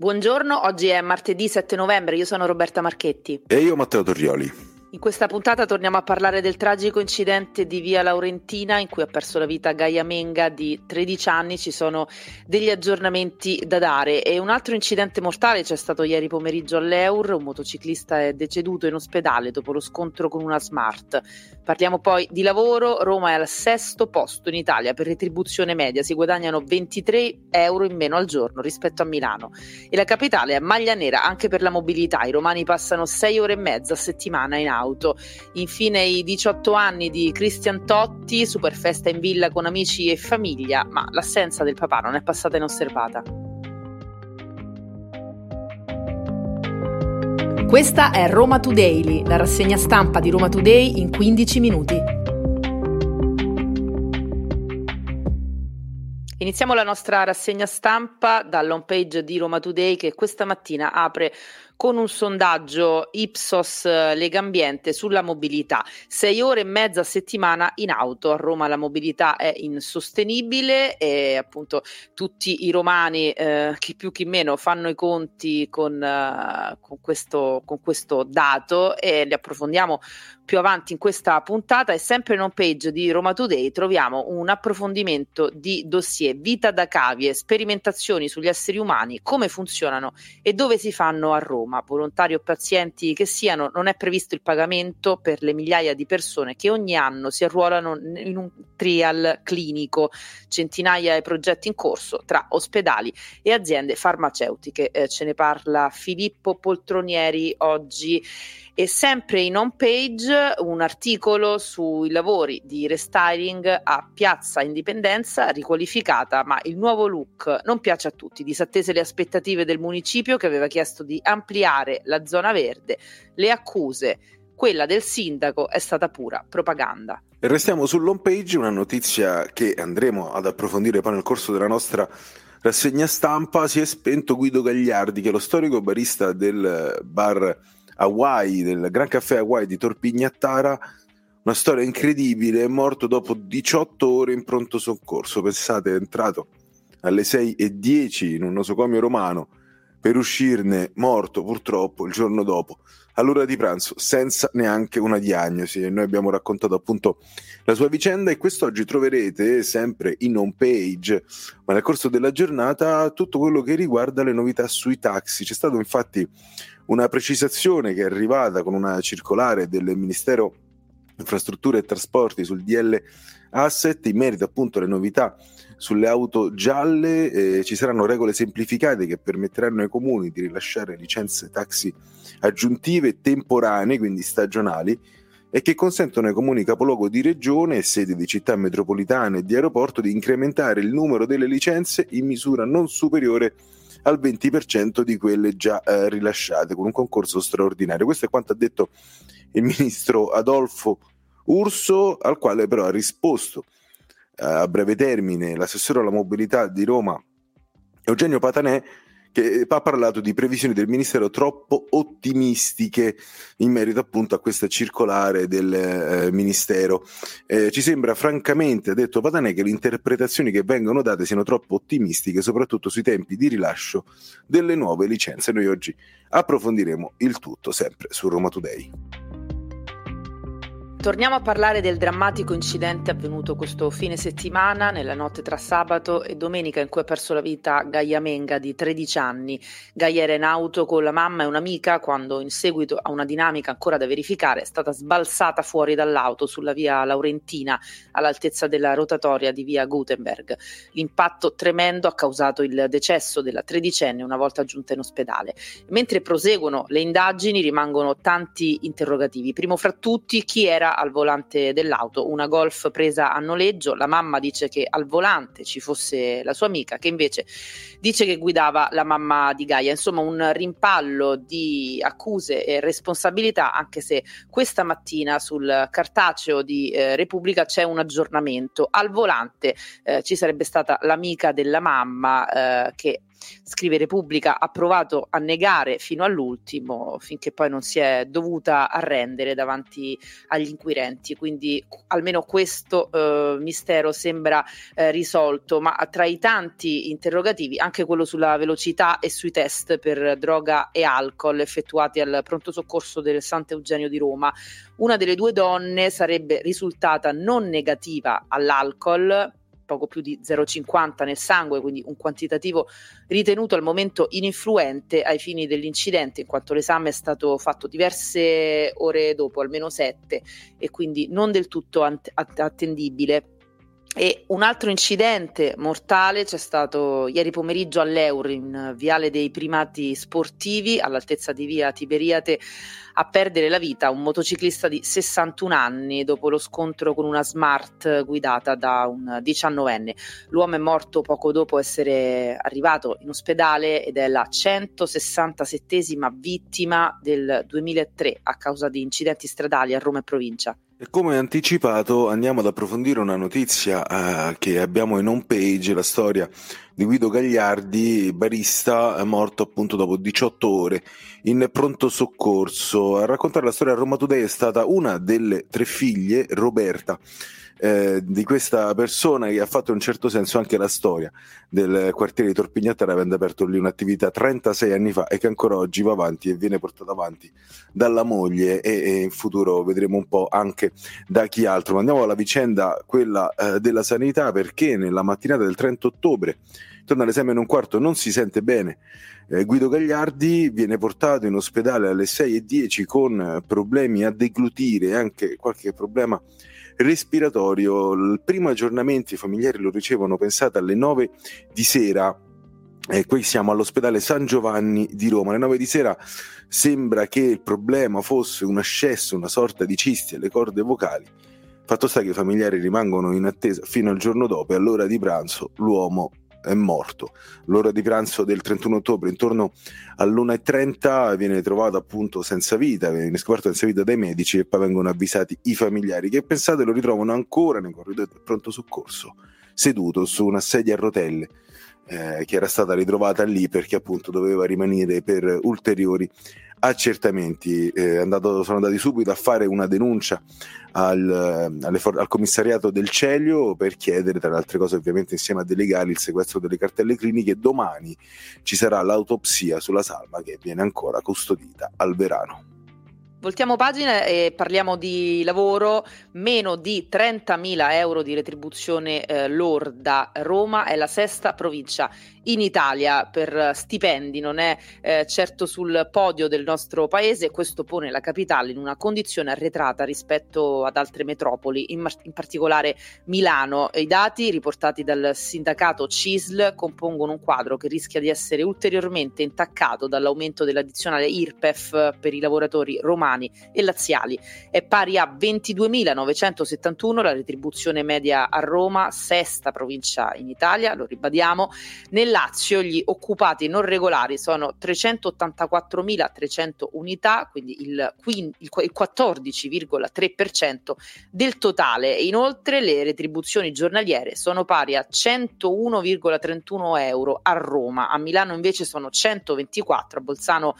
Buongiorno, oggi è martedì 7 novembre, io sono Roberta Marchetti. E io Matteo Torrioli. In questa puntata torniamo a parlare del tragico incidente di Via Laurentina in cui ha perso la vita Gaia Menga di 13 anni. Ci sono degli aggiornamenti da dare e un altro incidente mortale c'è stato ieri pomeriggio all'Eur. Un motociclista è deceduto in ospedale dopo lo scontro con una Smart. Parliamo poi di lavoro. Roma è al sesto posto in Italia per retribuzione media. Si guadagnano 23 euro in meno al giorno rispetto a Milano. E la capitale è maglia nera anche per la mobilità. I romani passano 6 ore e mezza a settimana in auto. Infine i 18 anni di Cristian Totti, super festa in villa con amici e famiglia, ma l'assenza del papà non è passata inosservata. Questa è Roma Today, la rassegna stampa di Roma Today in 15 minuti. Iniziamo la nostra rassegna stampa dall'home page di Roma Today che questa mattina apre con un sondaggio Ipsos eh, Legambiente sulla mobilità. Sei ore e mezza a settimana in auto. A Roma la mobilità è insostenibile e appunto tutti i romani, eh, chi più chi meno, fanno i conti con, uh, con, questo, con questo dato e li approfondiamo più avanti in questa puntata e sempre in home page di Roma Today troviamo un approfondimento di dossier vita da cavie, sperimentazioni sugli esseri umani, come funzionano e dove si fanno a Roma. Roma, volontari o pazienti che siano, non è previsto il pagamento per le migliaia di persone che ogni anno si arruolano in un trial clinico, centinaia di progetti in corso tra ospedali e aziende farmaceutiche. Eh, ce ne parla Filippo Poltronieri oggi e sempre in home page un articolo sui lavori di restyling a Piazza Indipendenza riqualificata, ma il nuovo look non piace a tutti, disattese le aspettative del municipio che aveva chiesto di ampliare la zona verde, le accuse, quella del sindaco è stata pura propaganda. E restiamo sull'home page, una notizia che andremo ad approfondire poi nel corso della nostra rassegna stampa, si è spento Guido Gagliardi, che è lo storico barista del bar Hawaii, del Gran Caffè Hawaii di Torpignattara, una storia incredibile, è morto dopo 18 ore in pronto soccorso, pensate è entrato alle 6.10 in un nosocomio romano per uscirne morto purtroppo il giorno dopo all'ora di pranzo senza neanche una diagnosi. E noi abbiamo raccontato appunto la sua vicenda e quest'oggi troverete sempre in home page. Ma nel corso della giornata tutto quello che riguarda le novità sui taxi. C'è stato infatti una precisazione che è arrivata con una circolare del Ministero Infrastrutture e Trasporti sul DL Asset in merito appunto alle novità sulle auto gialle eh, ci saranno regole semplificate che permetteranno ai comuni di rilasciare licenze taxi aggiuntive temporanee, quindi stagionali, e che consentono ai comuni capoluogo di regione e sede di città metropolitane e di aeroporto di incrementare il numero delle licenze in misura non superiore al 20% di quelle già eh, rilasciate con un concorso straordinario. Questo è quanto ha detto il ministro Adolfo Urso, al quale però ha risposto a breve termine l'assessore alla mobilità di Roma Eugenio Patanè che ha parlato di previsioni del Ministero troppo ottimistiche in merito appunto a questa circolare del eh, Ministero. Eh, ci sembra francamente, ha detto Patanè, che le interpretazioni che vengono date siano troppo ottimistiche, soprattutto sui tempi di rilascio delle nuove licenze. Noi oggi approfondiremo il tutto sempre su Roma Today. Torniamo a parlare del drammatico incidente avvenuto questo fine settimana, nella notte tra sabato e domenica, in cui ha perso la vita Gaia Menga di 13 anni. Gaia era in auto con la mamma e un'amica quando, in seguito a una dinamica ancora da verificare, è stata sbalzata fuori dall'auto sulla via Laurentina, all'altezza della rotatoria di via Gutenberg. L'impatto tremendo ha causato il decesso della tredicenne una volta giunta in ospedale. Mentre proseguono le indagini, rimangono tanti interrogativi. Primo fra tutti, chi era era al volante dell'auto, una Golf presa a noleggio. La mamma dice che al volante ci fosse la sua amica, che invece dice che guidava la mamma di Gaia. Insomma, un rimpallo di accuse e responsabilità, anche se questa mattina sul cartaceo di eh, Repubblica c'è un aggiornamento. Al volante eh, ci sarebbe stata l'amica della mamma eh, che scrive Repubblica, ha provato a negare fino all'ultimo, finché poi non si è dovuta arrendere davanti agli inquirenti. Quindi almeno questo eh, mistero sembra eh, risolto, ma tra i tanti interrogativi anche quello sulla velocità e sui test per droga e alcol effettuati al pronto soccorso del Sant'Eugenio di Roma. Una delle due donne sarebbe risultata non negativa all'alcol, poco più di 0,50 nel sangue, quindi un quantitativo ritenuto al momento ininfluente ai fini dell'incidente, in quanto l'esame è stato fatto diverse ore dopo, almeno sette, e quindi non del tutto attendibile. E un altro incidente mortale c'è stato ieri pomeriggio all'Eur in Viale dei Primati Sportivi all'altezza di via Tiberiate a perdere la vita un motociclista di 61 anni dopo lo scontro con una smart guidata da un diciannovenne. L'uomo è morto poco dopo essere arrivato in ospedale ed è la 167esima vittima del 2003 a causa di incidenti stradali a Roma e provincia. E come anticipato andiamo ad approfondire una notizia eh, che abbiamo in home page, la storia di Guido Gagliardi, barista morto appunto dopo 18 ore in pronto soccorso. A raccontare la storia a Roma Today è stata una delle tre figlie, Roberta, eh, di questa persona che ha fatto in un certo senso anche la storia del quartiere di Torpignattara avendo aperto lì un'attività 36 anni fa e che ancora oggi va avanti e viene portata avanti dalla moglie e, e in futuro vedremo un po' anche da chi altro. Ma andiamo alla vicenda quella eh, della sanità perché nella mattinata del 30 ottobre torna all'esame in un quarto, non si sente bene. Eh, Guido Gagliardi viene portato in ospedale alle 6.10 con problemi a deglutire e anche qualche problema respiratorio. Il primo aggiornamento i familiari lo ricevono, pensate, alle 9 di sera. E qui siamo all'ospedale San Giovanni di Roma. Alle 9 di sera sembra che il problema fosse un ascesso, una sorta di cisti alle corde vocali. Fatto sta che i familiari rimangono in attesa fino al giorno dopo e all'ora di pranzo l'uomo è morto. L'ora di pranzo del 31 ottobre, intorno all'1.30, viene trovato appunto senza vita, viene scoperto senza vita dai medici e poi vengono avvisati i familiari che pensate lo ritrovano ancora nei corridoi del pronto soccorso, seduto su una sedia a rotelle. Eh, che era stata ritrovata lì perché appunto doveva rimanere per ulteriori accertamenti. Eh, andato, sono andati subito a fare una denuncia al, for- al, commissariato del Celio per chiedere, tra le altre cose, ovviamente insieme a dei legali, il sequestro delle cartelle cliniche. Domani ci sarà l'autopsia sulla salma che viene ancora custodita al Verano. Voltiamo pagina e parliamo di lavoro, meno di 30.000 euro di retribuzione eh, lorda. Roma è la sesta provincia in Italia per stipendi, non è eh, certo sul podio del nostro paese, questo pone la capitale in una condizione arretrata rispetto ad altre metropoli, in, in particolare Milano. I dati riportati dal sindacato CISL compongono un quadro che rischia di essere ulteriormente intaccato dall'aumento dell'addizionale IRPEF per i lavoratori romani e laziali. È pari a 22.971 la retribuzione media a Roma, sesta provincia in Italia, lo ribadiamo. Nel Lazio gli occupati non regolari sono 384.300 unità, quindi il, il 14,3% del totale. Inoltre le retribuzioni giornaliere sono pari a 101,31 euro a Roma, a Milano invece sono 124, a Bolzano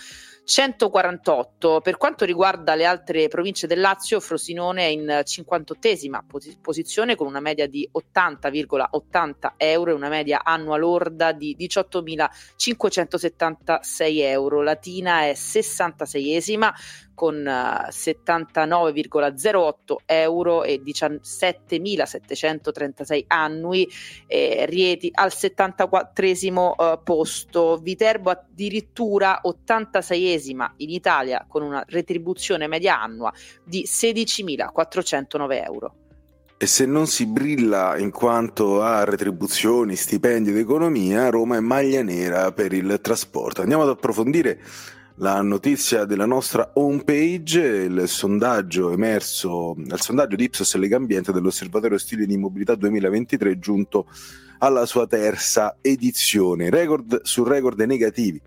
148. Per quanto riguarda le altre province del Lazio, Frosinone è in 58esima pos- posizione con una media di 80,80 euro e una media annua lorda di 18.576 euro. Latina è 66esima con 79,08 eh, euro e 17.736 annui, eh, Rieti al 74 eh, posto, Viterbo addirittura 86esima in Italia con una retribuzione media annua di 16.409 euro. E se non si brilla in quanto a retribuzioni, stipendi ed economia, Roma è maglia nera per il trasporto. Andiamo ad approfondire la notizia della nostra homepage, il sondaggio emerso, il sondaggio di Ipsos e Legambiente dell'Osservatorio Stili di Mobilità 2023 giunto alla sua terza edizione, record su record negativi.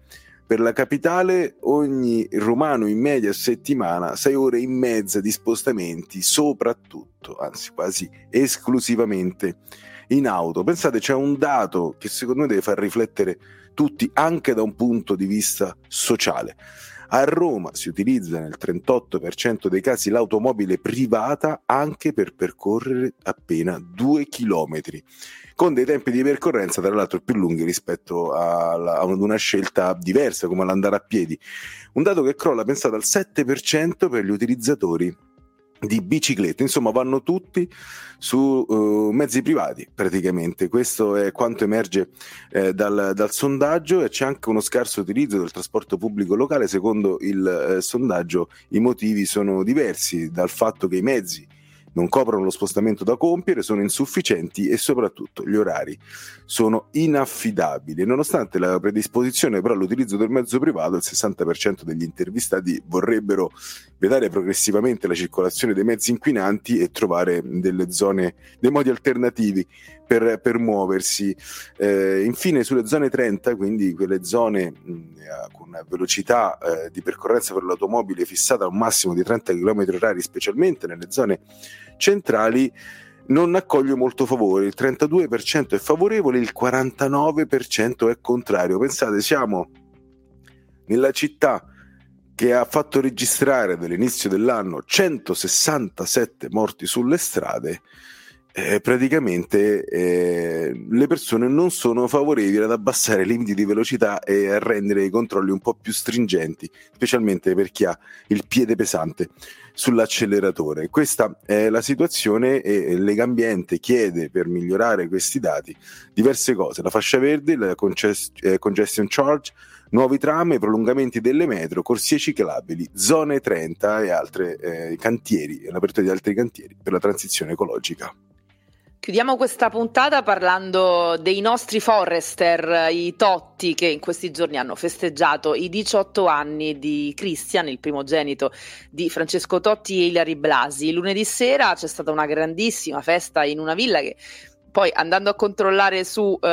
Per la capitale ogni romano in media settimana 6 ore e mezza di spostamenti, soprattutto, anzi quasi esclusivamente in auto. Pensate, c'è un dato che secondo me deve far riflettere tutti anche da un punto di vista sociale. A Roma si utilizza nel 38% dei casi l'automobile privata anche per percorrere appena due chilometri, con dei tempi di percorrenza tra l'altro più lunghi rispetto a, una scelta diversa come l'andare a piedi. Un dato che crolla pensato al 7% per gli utilizzatori di biciclette, insomma vanno tutti su uh, mezzi privati praticamente, questo è quanto emerge eh, dal, dal, sondaggio e c'è anche uno scarso utilizzo del trasporto pubblico locale, secondo il eh, sondaggio i motivi sono diversi dal fatto che i mezzi non coprono lo spostamento da compiere, sono insufficienti e soprattutto gli orari sono inaffidabili. Nonostante la predisposizione però all'utilizzo del mezzo privato, il 60% degli intervistati vorrebbero vedere progressivamente la circolazione dei mezzi inquinanti e trovare delle zone, dei modi alternativi per, per muoversi. Eh, infine sulle zone 30, quindi quelle zone mh, con velocità eh, di percorrenza per l'automobile fissata a un massimo di 30 km h specialmente nelle zone centrali, non accoglie molto favore, il 32% è favorevole, il 49% è contrario. Pensate, siamo nella città che ha fatto registrare dall'inizio dell'anno 167 morti sulle strade eh, praticamente eh, le persone non sono favorevoli ad abbassare i limiti di velocità e a rendere i controlli un po' più stringenti, specialmente per chi ha il piede pesante sull'acceleratore. Questa è la situazione e Legambiente chiede per migliorare questi dati diverse cose, la fascia verde, la eh, congestion charge, nuovi tram, prolungamenti delle metro, corsie ciclabili, zone 30 e altri eh, cantieri, l'apertura di altri cantieri per la transizione ecologica. Chiudiamo questa puntata parlando dei nostri Forrester, i Totti, che in questi giorni hanno festeggiato i 18 anni di Christian, il primogenito di Francesco Totti e Ilari Blasi. Lunedì sera c'è stata una grandissima festa in una villa che poi andando a controllare su uh,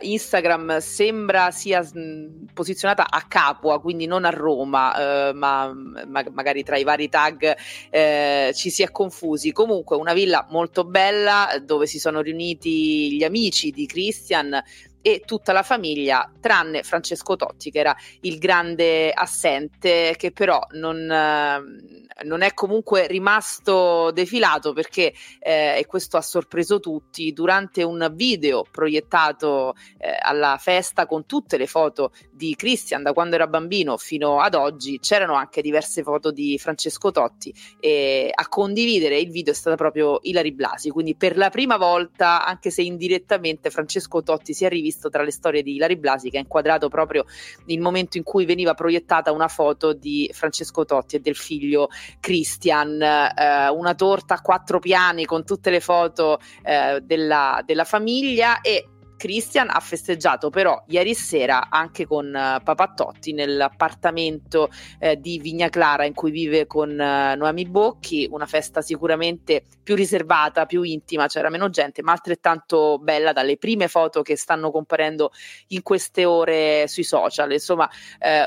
Instagram sembra sia mh, posizionata a Capua, quindi non a Roma, uh, ma, ma, magari tra i vari tag uh, ci si è confusi. Comunque una villa molto bella dove si sono riuniti gli amici di Christian e tutta la famiglia, tranne Francesco Totti, che era il grande assente, che però non, eh, non è comunque rimasto defilato perché, eh, e questo ha sorpreso tutti, durante un video proiettato eh, alla festa con tutte le foto di Christian da quando era bambino fino ad oggi, c'erano anche diverse foto di Francesco Totti e a condividere il video è stata proprio Ilari Blasi, quindi per la prima volta, anche se indirettamente, Francesco Totti si è rivisto visto tra le storie di Ilari Blasi che ha inquadrato proprio il momento in cui veniva proiettata una foto di Francesco Totti e del figlio Christian, eh, una torta a quattro piani con tutte le foto eh, della, della famiglia e Christian ha festeggiato però ieri sera anche con uh, Papà Totti nell'appartamento uh, di Vigna Clara in cui vive con uh, Noemi Bocchi, una festa sicuramente più riservata, più intima, c'era meno gente, ma altrettanto bella dalle prime foto che stanno comparendo in queste ore sui social. Insomma,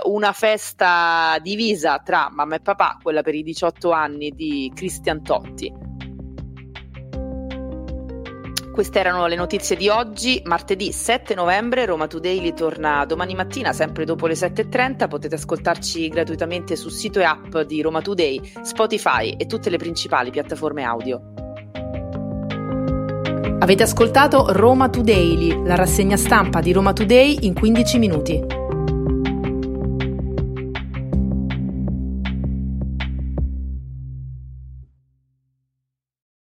una festa divisa tra mamma e papà, quella per i 18 anni di Christian Totti queste erano le notizie di oggi, martedì 7 novembre. Roma Today torna domani mattina, sempre dopo le 7.30. Potete ascoltarci gratuitamente sul sito e app di Roma Today, Spotify e tutte le principali piattaforme audio. Avete ascoltato Roma Today, la rassegna stampa di Roma Today in 15 minuti.